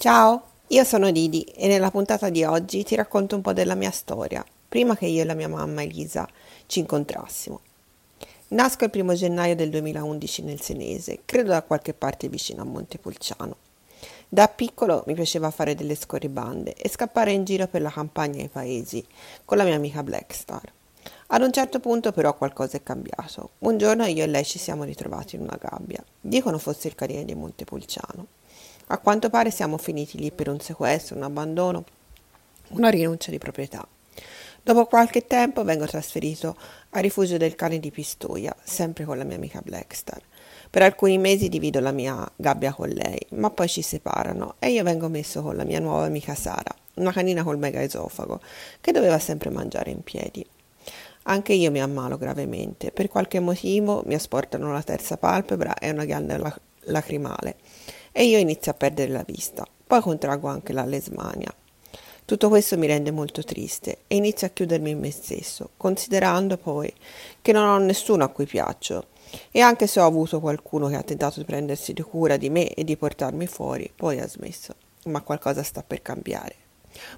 Ciao, io sono Didi e nella puntata di oggi ti racconto un po' della mia storia, prima che io e la mia mamma Elisa ci incontrassimo. Nasco il primo gennaio del 2011 nel Senese, credo da qualche parte vicino a Montepulciano. Da piccolo mi piaceva fare delle scorribande e scappare in giro per la campagna e i paesi con la mia amica Blackstar. Ad un certo punto però qualcosa è cambiato. Un giorno io e lei ci siamo ritrovati in una gabbia. Dicono fosse il carriere di Montepulciano. A quanto pare siamo finiti lì per un sequestro, un abbandono, una rinuncia di proprietà. Dopo qualche tempo vengo trasferito al rifugio del cane di Pistoia, sempre con la mia amica Blackstar. Per alcuni mesi divido la mia gabbia con lei, ma poi ci separano e io vengo messo con la mia nuova amica Sara, una canina col mega esofago, che doveva sempre mangiare in piedi. Anche io mi ammalo gravemente, per qualche motivo mi asportano la terza palpebra e una ghiandola lacrimale e io inizio a perdere la vista. Poi contraggo anche la lesmania. Tutto questo mi rende molto triste e inizio a chiudermi in me stesso, considerando poi che non ho nessuno a cui piaccio. E anche se ho avuto qualcuno che ha tentato di prendersi di cura di me e di portarmi fuori, poi ha smesso. Ma qualcosa sta per cambiare.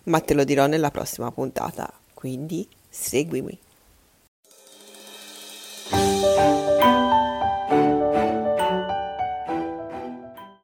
Ma te lo dirò nella prossima puntata, quindi seguimi.